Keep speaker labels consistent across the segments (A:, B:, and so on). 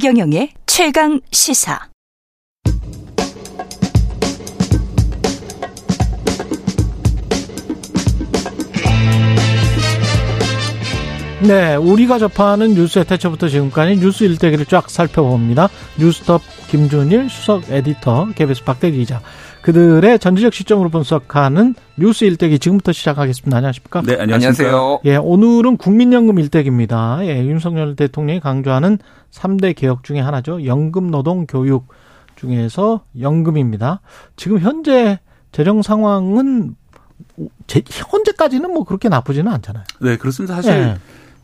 A: 최경영의 최강 시사.
B: 네, 우리가 접하는 뉴스의 태초부터 지금까지 뉴스 일대기를 쫙 살펴봅니다. 뉴스톱 김준일 수석 에디터, KBS 박대기 기자. 그들의 전지적 시점으로 분석하는 뉴스 일대기 지금부터 시작하겠습니다. 안녕하십니까?
C: 네, 안녕하세요.
B: 예, 오늘은 국민연금 일대기입니다. 예, 윤석열 대통령이 강조하는 3대 개혁 중에 하나죠. 연금 노동 교육 중에서 연금입니다. 지금 현재 재정 상황은 제, 현재까지는 뭐 그렇게 나쁘지는 않잖아요.
C: 네, 그렇습니다. 사실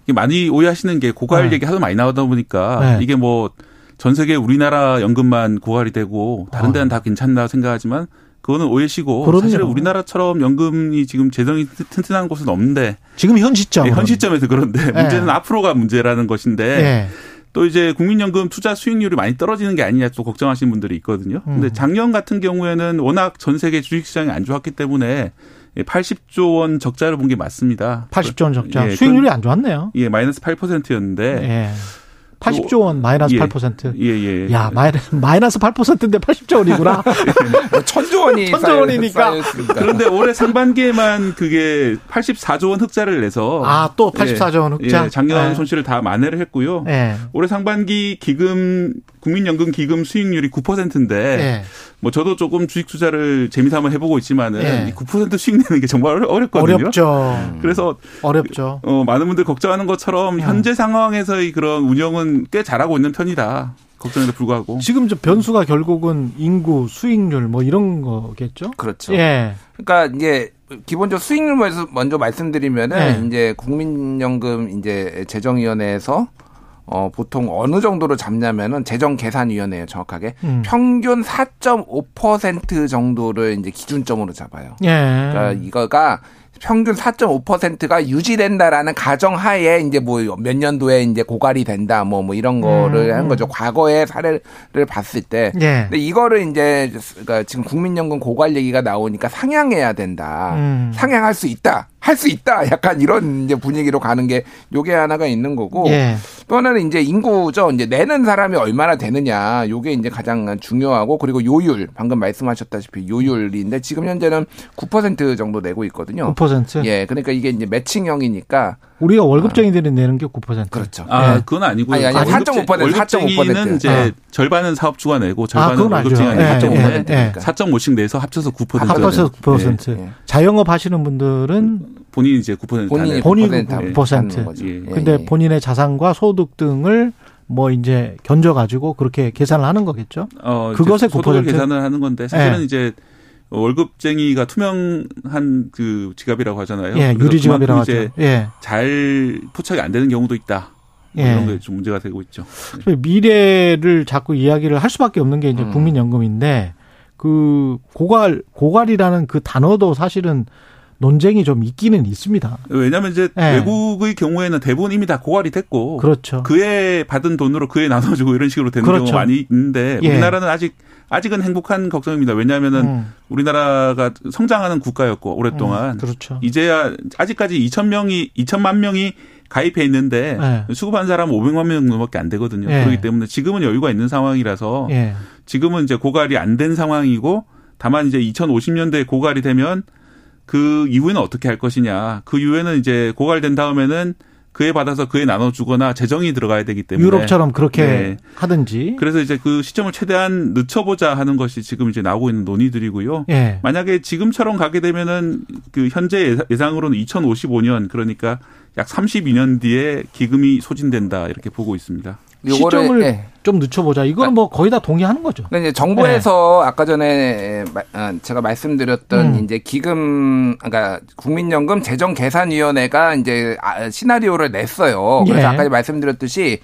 C: 예. 많이 오해하시는 게 고갈 네. 얘기 하도 많이 나오다 보니까 네. 이게 뭐 전 세계 우리나라 연금만 고갈이 되고 다른 데는 어. 다 괜찮다 생각하지만 그거는 오해시고 그럼요. 사실 우리나라처럼 연금이 지금 재정이 튼튼한 곳은 없는데
B: 지금 현 시점
C: 네, 현 시점에서 그런데 네. 문제는 앞으로가 문제라는 것인데 네. 또 이제 국민연금 투자 수익률이 많이 떨어지는 게 아니냐 또 걱정하시는 분들이 있거든요. 근데 음. 작년 같은 경우에는 워낙 전 세계 주식시장이 안 좋았기 때문에 80조 원 적자를 본 게 맞습니다.
B: 80조 원 적자. 예, 수익률이 안 좋았네요.
C: 예, 마이너스 8%였는데. 예.
B: 80조 원 마이너스 예, 8%.
C: 예, 예.
B: 야, 마이너스 8%인데 80조 원이구나.
D: 뭐 천조 원이
B: 천조 원이니까.
C: 그런데 올해 상반기에만 그게 84조 원 흑자를 내서
B: 아, 또 84조 원 흑자.
C: 예, 작년 예. 손실을 다 만회를 했고요. 예. 올해 상반기 기금 국민연금 기금 수익률이 9%인데 예. 뭐 저도 조금 주식 투자를 재미삼아 해보고 있지만은 예. 9% 수익 내는 게 정말 어렵거든요.
B: 어렵죠.
C: 그래서
B: 어렵죠.
C: 어, 많은 분들 걱정하는 것처럼 음. 현재 상황에서의 그런 운영은 꽤 잘하고 있는 편이다. 걱정에도 불구하고
B: 지금 저 변수가 결국은 인구, 수익률 뭐 이런 거겠죠?
D: 그렇죠. 예. 그러니까 이제 기본적으로 수익률 먼저 말씀드리면은 예. 이제 국민연금 이제 재정위원회에서 어, 보통 어느 정도로 잡냐면은 재정계산위원회예요, 정확하게. 음. 평균 4.5% 정도를 이제 기준점으로 잡아요. 예. 그러니까 이거가 평균 4.5%가 유지된다라는 가정하에 이제 뭐 몇 년도에 이제 고갈이 된다 뭐뭐 이런 거를 음. 한 거죠. 과거의 사례를 봤을 때. 예. 근데 이거를 이제 그러니까 지금 국민연금 고갈 얘기가 나오니까 상향해야 된다. 음. 상향할 수 있다. 할 수 있다. 약간 이런 이제 분위기로 가는 게 요게 하나가 있는 거고. 예. 또 하나는 이제 인구죠. 이제 내는 사람이 얼마나 되느냐. 요게 이제 가장 중요하고 그리고 요율. 방금 말씀하셨다시피 요율인데 지금 현재는 9% 정도 내고 있거든요.
B: 9%?
D: 예. 그러니까 이게 이제 매칭형이니까
B: 우리가 월급쟁이들이 아. 내는 게 9%.
D: 그렇죠.
C: 아, 네. 그건 아니고요.
D: 아니, 아니, 4.5%.
C: 월급쟁이는 이제 아. 절반은 사업주가 내고 절반은 아, 월급쟁이가 내고 네, 4.5%. 네, 4.5씩 내서 합쳐서 9%.
B: 합쳐서 9%. 예. 자영업 하시는 분들은
C: 본인이 이제 9%
D: 본인이
B: 9%. 9%. 예. 근데 예. 본인의 자산과 소득 등을 뭐 이제 견져 가지고 그렇게 계산을 하는 거겠죠. 어, 그것에 9%
C: 계산을 하는 건데 사실은 예. 이제 월급쟁이가 투명한 그 지갑이라고 하잖아요.
B: 예, 유리 지갑이라고 하죠. 예.
C: 잘 포착이 안 되는 경우도 있다. 뭐 예. 이런 게 좀 문제가 되고 있죠.
B: 미래를 자꾸 이야기를 할 수밖에 없는 게 이제 음. 국민연금인데 그 고갈 고갈이라는 그 단어도 사실은 논쟁이 좀 있기는 있습니다.
C: 왜냐하면 이제 네. 외국의 경우에는 대부분 이미 다 고갈이 됐고,
B: 그렇죠.
C: 그에 받은 돈으로 그에 나눠주고 이런 식으로 되는 그렇죠. 경우가 많이 있는데 예. 우리나라는 아직 아직은 행복한 걱정입니다. 왜냐하면은 음. 우리나라가 성장하는 국가였고 오랫동안 음,
B: 그렇죠.
C: 이제야 아직까지 2천 명이 2천만 명이 가입해 있는데 네. 수급한 사람은 500만 명 정도밖에 안 되거든요. 네. 그렇기 때문에 지금은 여유가 있는 상황이라서 네. 지금은 이제 고갈이 안 된 상황이고 다만 이제 2050년대에 고갈이 되면 그 이후에는 어떻게 할 것이냐. 그 이후에는 이제 고갈된 다음에는 그에 받아서 그에 나눠주거나 재정이 들어가야 되기 때문에
B: 유럽처럼 그렇게 네. 하든지
C: 그래서 이제 그 시점을 최대한 늦춰보자 하는 것이 지금 이제 나오고 있는 논의들이고요. 예. 만약에 지금처럼 가게 되면은 그 현재 예상으로는 2055년 그러니까 약 32년 뒤에 기금이 소진된다 이렇게 보고 있습니다.
B: 시점을 네. 좀 늦춰보자. 이거는 뭐 거의 다 동의하는 거죠.
D: 이제 정부에서 네. 아까 전에 어, 제가 말씀드렸던 음. 이제 기금, 그러니까 국민연금 재정계산위원회가 이제 아, 시나리오를 냈어요. 그래서 예. 아까 말씀드렸듯이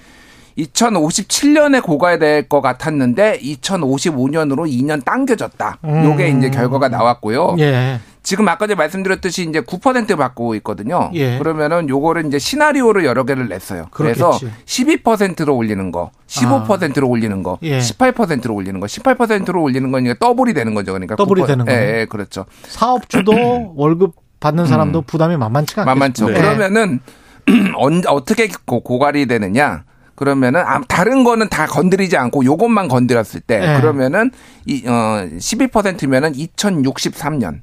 D: 2057년에 고갈될 것 같았는데 2055년으로 2년 당겨졌다. 음. 요게 이제 결과가 나왔고요. 예. 지금 아까 전에 말씀드렸듯이 이제 9% 받고 있거든요. 예. 그러면은 요거를 이제 시나리오를 여러 개를 냈어요. 그렇겠지. 그래서 12%로 올리는 거, 15%로 아. 올리는 거, 예. 18%로 올리는 거, 18%로 올리는 거니까 더블이 되는 거죠. 그러니까
B: 더블이 9%, 되는 거예요.
D: 예, 예, 그렇죠.
B: 사업주도 월급 받는 사람도 음. 부담이 만만치가 않죠.
D: 만만죠. 네. 그러면은 어떻게 고갈이 되느냐? 그러면은 아, 다른 거는 다 건드리지 않고 요것만 건드렸을 때 네. 그러면은 이 어 12%면은 2063년.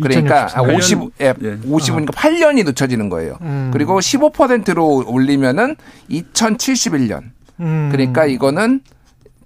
D: 그러니까 50, 예, 예. 50이니까 어. 8년이 늦춰지는 거예요. 음. 그리고 15%로 올리면은 2071년. 음. 그러니까 이거는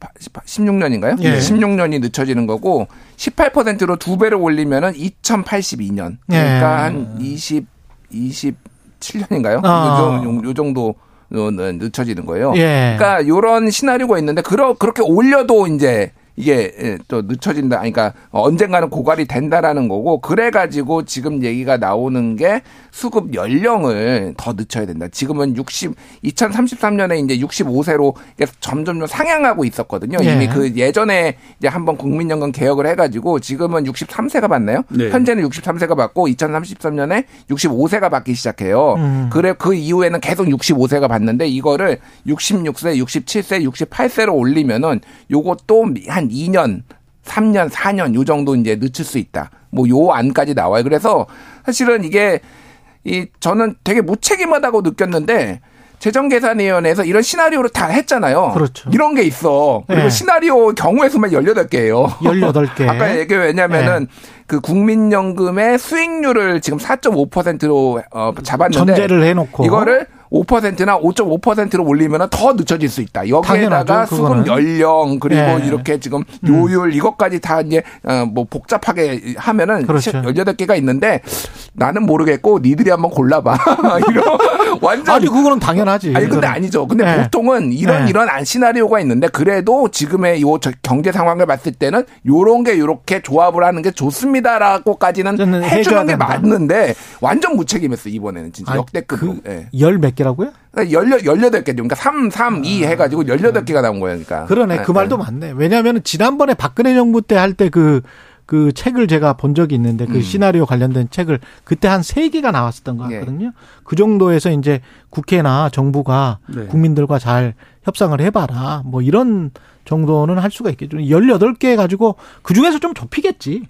D: 16년인가요? 예. 16년이 늦춰지는 거고 18%로 두 배로 올리면은 2082년. 그러니까 예. 한 20, 27년인가요? 아. 요, 요 정도 늦춰지는 거예요. 예. 그러니까 요런 시나리오가 있는데 그러, 그렇게 올려도 이제 이게 예, 또 늦춰진다. 그러니까 언젠가는 고갈이 된다라는 거고 그래가지고 지금 얘기가 나오는 게 수급 연령을 더 늦춰야 된다. 지금은 60 2033년에 이제 65세로 점점 상향하고 있었거든요. 예. 이미 그 예전에 이제 한번 국민연금 개혁을 해가지고 지금은 63세가 받나요? 네. 현재는 63세가 받고 2033년에 65세가 받기 시작해요. 음. 그래 그 이후에는 계속 65세가 받는데 이거를 66세, 67세, 68세로 올리면은 요것도 한한 2년, 3년, 4년 요 정도 이제 늦출 수 있다. 뭐 요 안까지 나와요. 그래서 사실은 이게 이 저는 되게 무책임하다고 느꼈는데 재정계산위원회에서 이런 시나리오를 다 했잖아요.
B: 그렇죠.
D: 이런 게 있어. 그리고 네. 시나리오 경우의 수만 18개예요.
B: 18개.
D: 아까 얘기 왜냐면은 네. 그 국민연금의 수익률을 지금 4.5%로 어 잡았는데
B: 전제를 해 놓고
D: 이거를 5%나 5.5%로 올리면 더 늦춰질 수 있다. 여기에다가 수급 연령 그리고 네. 이렇게 지금 요율 음. 이것까지 다 이제 어, 뭐 복잡하게 하면은 그렇죠. 18개가 있는데 나는 모르겠고 니들이 한번 골라봐. 이거
B: 완전 아니 그거는 당연하지.
D: 아니 근데 아니죠. 근데 네. 보통은 이런 네. 이런 안 시나리오가 있는데 그래도 지금의 요 경제 상황을 봤을 때는 요런 게 요렇게 조합을 하는 게 좋습니다라고까지는 해주는 게 맞는데 완전 무책임했어 이번에는 진짜 역대급으로.
B: 그 네. 열몇 개 라고요?
D: 열여, 18개, 그러니까 3, 3, 2 해가지고 18개가 나온 거예요, 그러니까.
B: 그러네. 네, 그 말도 네. 맞네. 왜냐하면 지난번에 박근혜 정부 때 할 때 그, 그 책을 제가 본 적이 있는데 그 음. 시나리오 관련된 책을 그때 한세 개가 나왔었던 것 예. 같거든요. 예. 그 정도에서 이제 국회나 정부가 네. 국민들과 잘 협상을 해봐라. 뭐 이런 정도는 할 수가 있겠죠. 18개 가지고 그 중에서 좀 좁히겠지.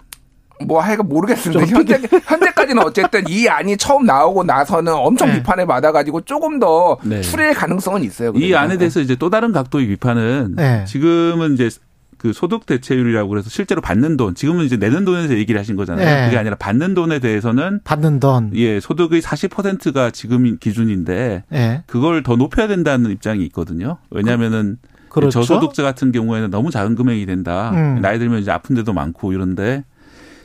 D: 뭐 하여간 모르겠습니다. 현재 현재까지는 어쨌든 이 안이 처음 나오고 나서는 엄청 네. 비판을 받아가지고 조금 더 네. 풀릴 가능성은 있어요.
C: 그러니까. 이 안에 대해서 이제 또 다른 각도의 비판은 네. 지금은 이제 그 소득 대체율이라고 그래서 실제로 받는 돈, 지금은 이제 내는 돈에서 얘기를 하신 거잖아요. 네. 그게 아니라 받는 돈에 대해서는
B: 받는 돈.
C: 예, 소득의 40%가 지금 기준인데 네. 그걸 더 높여야 된다는 입장이 있거든요. 왜냐면은 그, 그렇죠? 저소득자 같은 경우에는 너무 작은 금액이 된다. 음. 나이 들면 이제 아픈 데도 많고 이런데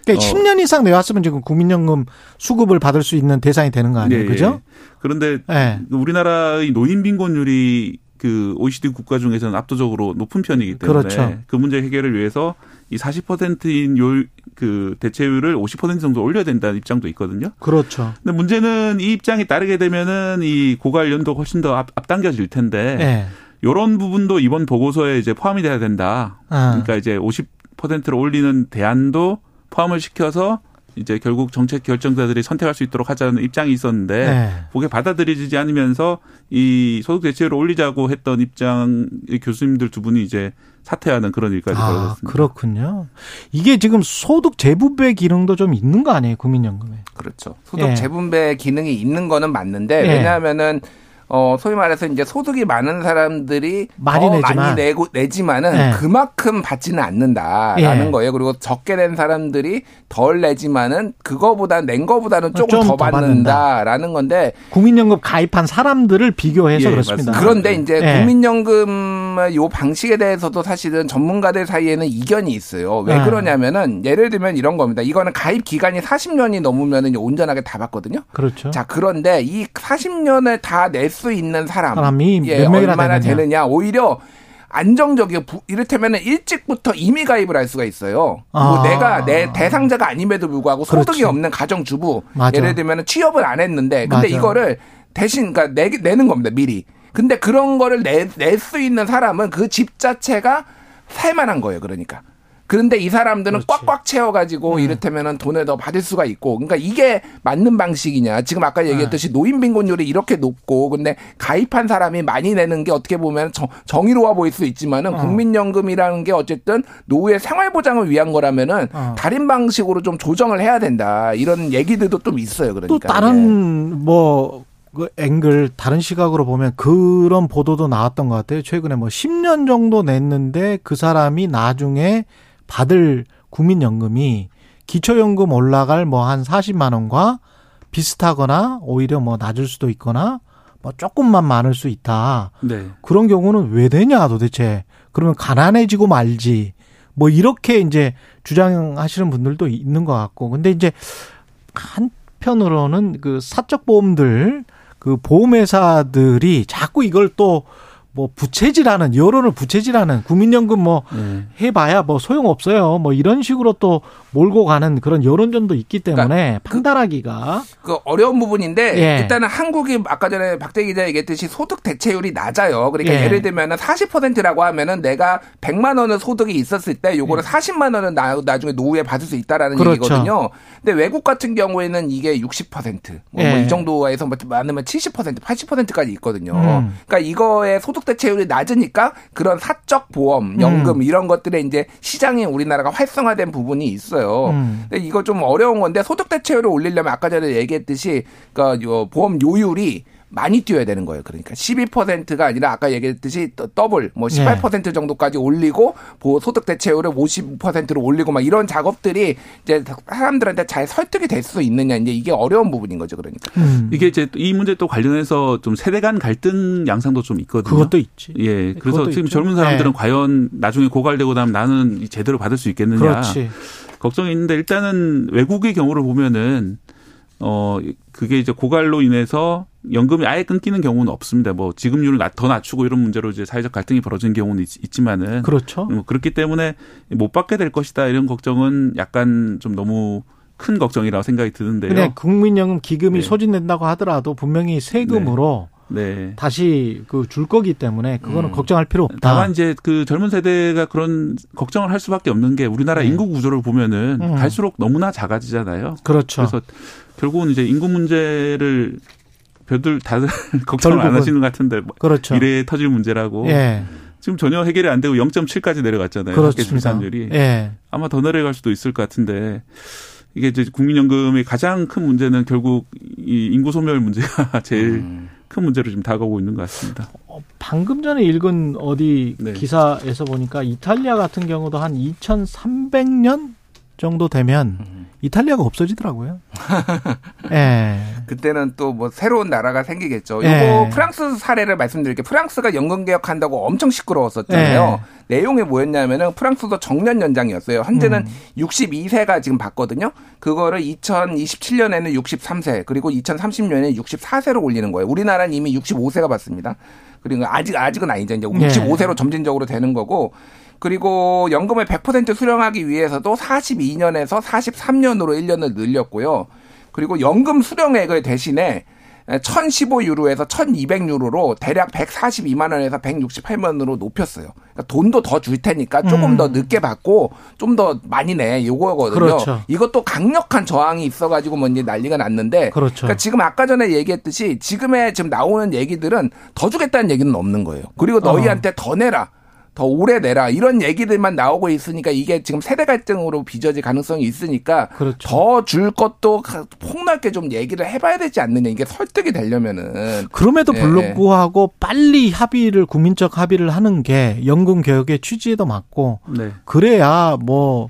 B: 그러니까 어. 10년 이상 내왔으면 지금 국민연금 수급을 받을 수 있는 대상이 되는 거 아니에요? 네. 그죠?
C: 그런데 네. 우리나라의 노인 빈곤율이 그 OECD 국가 중에서는 압도적으로 높은 편이기 때문에 그렇죠. 그 문제 해결을 위해서 이 40%인 요그 대체율을 50% 정도 올려야 된다는 입장도 있거든요.
B: 그렇죠.
C: 근데 문제는 이 입장이 따르게 되면은 이 고갈 연도 훨씬 더 앞, 앞당겨질 텐데 네. 요런 부분도 이번 보고서에 이제 포함이 돼야 된다. 아. 그러니까 이제 50%로 올리는 대안도 포함을 시켜서 이제 결국 정책 결정자들이 선택할 수 있도록 하자는 입장이 있었는데 네. 그게 받아들여지지 않으면서 이 소득 대체율을 올리자고 했던 입장의 교수님들 두 분이 이제 사퇴하는 그런 일까지 아, 벌어졌습니다.
B: 그렇군요. 이게 지금 소득 재분배 기능도 좀 있는 거 아니에요, 국민연금에?
D: 그렇죠. 소득 예. 재분배 기능이 있는 거는 맞는데 예. 왜냐하면은 어 소위 말해서 이제 소득이 많은 사람들이 많이 더 내지만. 많이 내고 내지만은 네. 그만큼 받지는 않는다라는 예. 거예요. 그리고 적게 낸 사람들이 덜 내지만은 그거보다 낸 거보다는 조금 더, 더 받는다라는 건데
B: 국민연금 가입한 사람들을 비교해서 예, 그렇습니다.
D: 맞습니다. 그런데 이제 예. 국민연금 요 방식에 대해서도 사실은 전문가들 사이에는 이견이 있어요. 왜 아. 그러냐면은 예를 들면 이런 겁니다. 이거는 가입 기간이 40년이 넘으면은 온전하게 다 받거든요.
B: 그렇죠.
D: 자 그런데 이 40년을 다낼 수 있는 사람
B: 사람이 예, 얼마나
D: 되느냐. 되느냐. 오히려 안정적이고 이를테면 일찍부터 이미 가입을 할 수가 있어요. 뭐 아. 뭐 내가 내 대상자가 아님에도 불구하고 그렇지. 소득이 없는 가정주부 맞아. 예를 들면 취업을 안 했는데 근데 맞아. 이거를 대신 그러니까 내, 내는 겁니다 미리. 근데 그런 거를 낼 수 있는 사람은 그 집 자체가 살만한 거예요. 그러니까. 그런데 이 사람들은 그렇지. 꽉꽉 채워가지고 음. 이를테면은 돈을 더 받을 수가 있고, 그러니까 이게 맞는 방식이냐? 지금 아까 네. 얘기했듯이 노인 빈곤율이 이렇게 높고, 근데 가입한 사람이 많이 내는 게 어떻게 보면 정, 정의로워 보일 수 있지만은 어. 국민연금이라는 게 어쨌든 노후의 생활 보장을 위한 거라면은 어. 다른 방식으로 좀 조정을 해야 된다 이런 얘기들도 좀 있어요. 그러니까
B: 또 다른 네. 뭐그 앵글 다른 시각으로 보면 그런 보도도 나왔던 것 같아요. 최근에 뭐 10년 정도 냈는데 그 사람이 나중에 받을 국민연금이 기초연금 올라갈 뭐 한 40만 원과 비슷하거나 오히려 뭐 낮을 수도 있거나 뭐 조금만 많을 수 있다. 네. 그런 경우는 왜 되냐 도대체. 그러면 가난해지고 말지. 뭐 이렇게 이제 주장하시는 분들도 있는 것 같고. 근데 이제 한편으로는 그 사적 보험들 그 보험회사들이 자꾸 이걸 또 뭐 부채질하는 여론을 부채질하는 국민연금 뭐 네. 해봐야 뭐 소용 없어요. 뭐 이런 식으로 또 몰고 가는 그런 여론전도 있기 때문에 그러니까 그 판단하기가
D: 그, 그 어려운 부분인데 예. 일단은 한국이 아까 전에 박대 기자 얘기했듯이 소득 대체율이 낮아요. 그러니까 예. 를 들면 은 40%라고 하면은 내가 100만 원의 소득이 있었을 때 요거를 예. 40만 원은 나, 나중에 노후에 받을 수 있다라는 그렇죠. 얘기거든요. 근데 외국 같은 경우에는 이게 60%, 뭐, 예. 뭐이 정도에서 뭐 많으면 70%, 80%까지 있거든요. 음. 그러니까 이거의 소득 대체율이 낮으니까 그런 사적 보험, 연금 음. 이런 것들에 이제 시장이 우리나라가 활성화된 부분이 있어요. 음. 근데 이거 좀 어려운 건데 소득 대체율을 올리려면 아까 전에 얘기했듯이 그러니까 보험 요율이 많이 뛰어야 되는 거예요. 그러니까 12%가 아니라 아까 얘기했듯이 더블 뭐 18% 네. 정도까지 올리고 소득 대체율을 55%로 올리고 막 이런 작업들이 이제 사람들한테 잘 설득이 될 수 있느냐 이제 이게 어려운 부분인 거죠. 그러니까
C: 음. 이게 이제 이 문제 또 관련해서 좀 세대 간 갈등 양상도 좀 있거든요.
B: 그것도 있지.
C: 예. 그래서 지금 있죠. 젊은 사람들은 네. 과연 나중에 고갈되고 나면 나는 제대로 받을 수 있겠느냐. 그렇지. 걱정이 있는데 일단은 외국의 경우를 보면은 어 그게 이제 고갈로 인해서 연금이 아예 끊기는 경우는 없습니다. 뭐 지급률을 더 낮추고 이런 문제로 이제 사회적 갈등이 벌어진 경우는 있, 지만은
B: 그렇죠.
C: 뭐 그렇기 때문에 못 받게 될 것이다 이런 걱정은 약간 좀 너무 큰 걱정이라고 생각이 드는데요.
B: 근데 국민연금 기금이 네. 소진된다고 하더라도 분명히 세금으로 네. 네. 다시 그 줄 거기 때문에 그거는 음. 걱정할 필요 없다.
C: 다만 이제 그 젊은 세대가 그런 걱정을 할 수밖에 없는 게 우리나라 네. 인구 구조를 보면은 음. 갈수록 너무나 작아지잖아요.
B: 그렇죠.
C: 그래서 결국은 이제 인구 문제를 별들 다들 걱정을 안 하시는 것 같은데 뭐 그렇죠. 미래에 터질 문제라고. 예. 지금 전혀 해결이 안 되고 0.7까지 내려갔잖아요. 학계 출산율이. 예. 아마 더 내려갈 수도 있을 것 같은데 이게 이제 국민연금의 가장 큰 문제는 결국 이 인구 소멸 문제가 제일 음. 큰 문제로 지금 다가오고 있는 것 같습니다.
B: 어, 방금 전에 읽은 어디 네. 기사에서 보니까 이탈리아 같은 경우도 한 2,300년 정도 되면 음. 이탈리아가 없어지더라고요. 예. 네.
D: 그때는 또 뭐 새로운 나라가 생기겠죠. 네. 요거 네. 프랑스 사례를 말씀드릴게요. 프랑스가 연금 개혁한다고 엄청 시끄러웠었잖아요. 네. 내용이 뭐였냐면은 프랑스도 정년 연장이었어요. 현재는 음. 62세가 지금 받거든요. 그거를 2027년에는 63세, 그리고 2030년에 64세로 올리는 거예요. 우리나라는 이미 65세가 받습니다. 그리고 아직 아직은 아니죠. 이제 65세로 점진적으로 되는 거고 그리고 연금을 100% 수령하기 위해서도 42년에서 43년으로 1년을 늘렸고요. 그리고 연금 수령액을 대신에 1015유로에서 1200유로로 대략 142만 원에서 168만 원으로 높였어요. 그러니까 돈도 더 줄 테니까 조금 음. 더 늦게 받고 좀 더 많이 내 요거거든요. 그렇죠. 이것도 강력한 저항이 있어 가지고 뭐 이제 난리가 났는데, 그렇죠. 그러니까 지금 아까 전에 얘기했듯이 지금의 지금 나오는 얘기들은 더 주겠다는 얘기는 없는 거예요. 그리고 너희한테 어. 더 내라. 더 오래 내라 이런 얘기들만 나오고 있으니까 이게 지금 세대 갈등으로 빚어질 가능성이 있으니까 그렇죠. 더줄 것도 폭넓게 좀 얘기를 해봐야 되지 않느냐 이게 설득이 되려면은
B: 그럼에도 예, 불구하고 예. 빨리 합의를 국민적 합의를 하는 게 연금 개혁의 취지에도 맞고 네. 그래야 뭐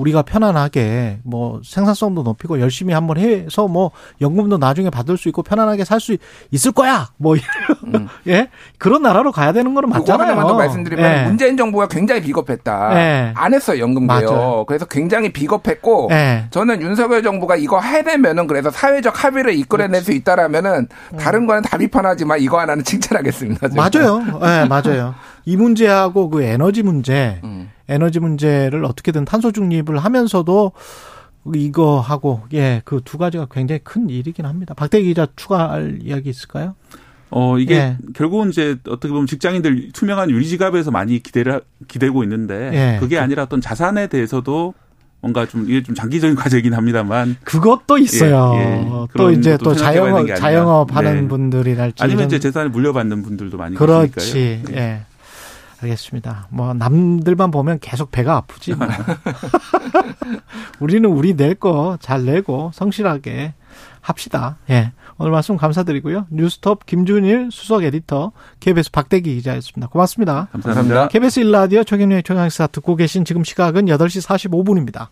B: 우리가 편안하게 뭐 생산성도 높이고 열심히 한번 해서 뭐 연금도 나중에 받을 수 있고 편안하게 살 수 있을 거야. 뭐 음. 예 그런 나라로 가야 되는 거는 맞잖아요.
D: 하나만 더 말씀드리면 예. 문재인 정부가 굉장히 비겁했다. 예. 안 했어요 연금 개혁. 그래서 굉장히 비겁했고 예. 저는 윤석열 정부가 이거 해내면은 그래서 사회적 합의를 이끌어낼 수 있다라면은 음. 다른 거는 다 비판하지만 이거 하나는 칭찬하겠습니다.
B: 맞아요. 예 맞아요. 이 문제하고 그 에너지 문제. 음. 에너지 문제를 어떻게든 탄소 중립을 하면서도 이거 하고 예 그 두 가지가 굉장히 큰 일이긴 합니다. 박대기 기자 추가할 이야기 있을까요?
C: 어 이게 예. 결국은 이제 어떻게 보면 직장인들 투명한 유리지갑에서 많이 기대를 기대고 있는데 예. 그게 아니라 어떤 자산에 대해서도 뭔가 좀 이게 좀 장기적인 과제이긴 합니다만
B: 그것도 있어요. 예, 예. 또 이제 또 자영업 자영업 하는 네. 분들이랄지
C: 아니면 이제 재산을 물려받는 분들도 많이
B: 그렇지. 계시니까요. 예. 예. 알겠습니다. 뭐 남들만 보면 계속 배가 아프지. 뭐. 우리는 우리 낼 거 잘 내고 성실하게 합시다. 예. 오늘 말씀 감사드리고요. 뉴스톱 김준일 수석 에디터, KBS 박대기 기자였습니다. 고맙습니다.
C: 감사합니다.
B: KBS 일라디오 최경련의 최강사 듣고 계신 지금 시각은 8시 45분입니다.